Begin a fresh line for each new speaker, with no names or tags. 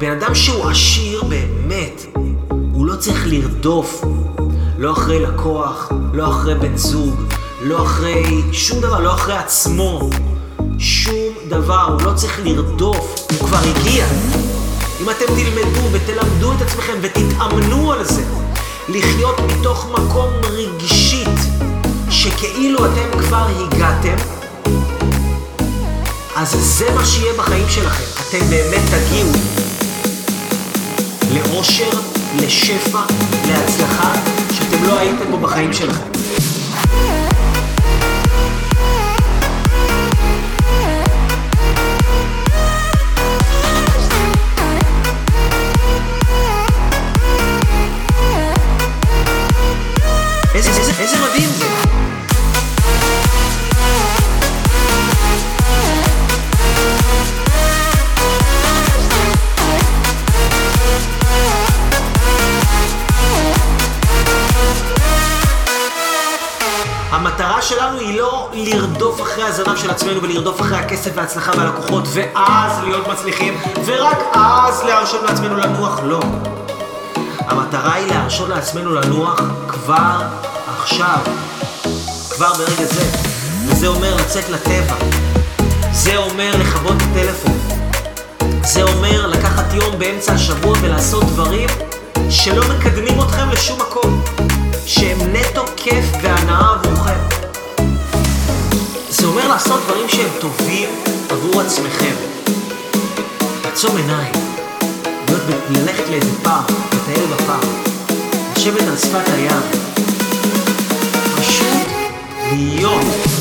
בן אדם שהוא עשיר באמת, הוא לא צריך לרדוף. לא אחרי לקוח, לא אחרי בן זוג, לא אחרי שום דבר, לא אחרי עצמו. שום דבר, הוא לא צריך לרדוף, הוא כבר הגיע. אם אתם תלמדו ותלמדו את עצמכם ותתאמנו על זה, לחיות מתוך מקום רגשית, שכאילו אתם כבר הגעתם, אז זה מה שיהיה בחיים שלכם. אתם באמת תגיעו לאושר, לשפע, להצלחה, שאתם לא הייתם בו בחיים שלכם. איזה, איזה, איזה מדהים זה. המטרה שלנו היא לא לרדוף אחרי הזנב של עצמנו ולרדוף אחרי הכסף וההצלחה והלקוחות ואז להיות מצליחים ורק אז להרשות לעצמנו לנוח, לא. המטרה היא להרשות לעצמנו לנוח כבר עכשיו, כבר ברגע זה. וזה אומר לצאת לטבע. זה אומר לכבות את הטלפון. זה אומר לקחת יום באמצע השבוע ולעשות דברים שלא מקדמים אתכם לשום מקום. שהם נטו כיף דברים שהם טובים עבור עצמכם. לעצום עיניים, להיות, ב- ללכת לאיזה פארק, לטייל בפארק, לשבת על שפת הים, פשוט להיות.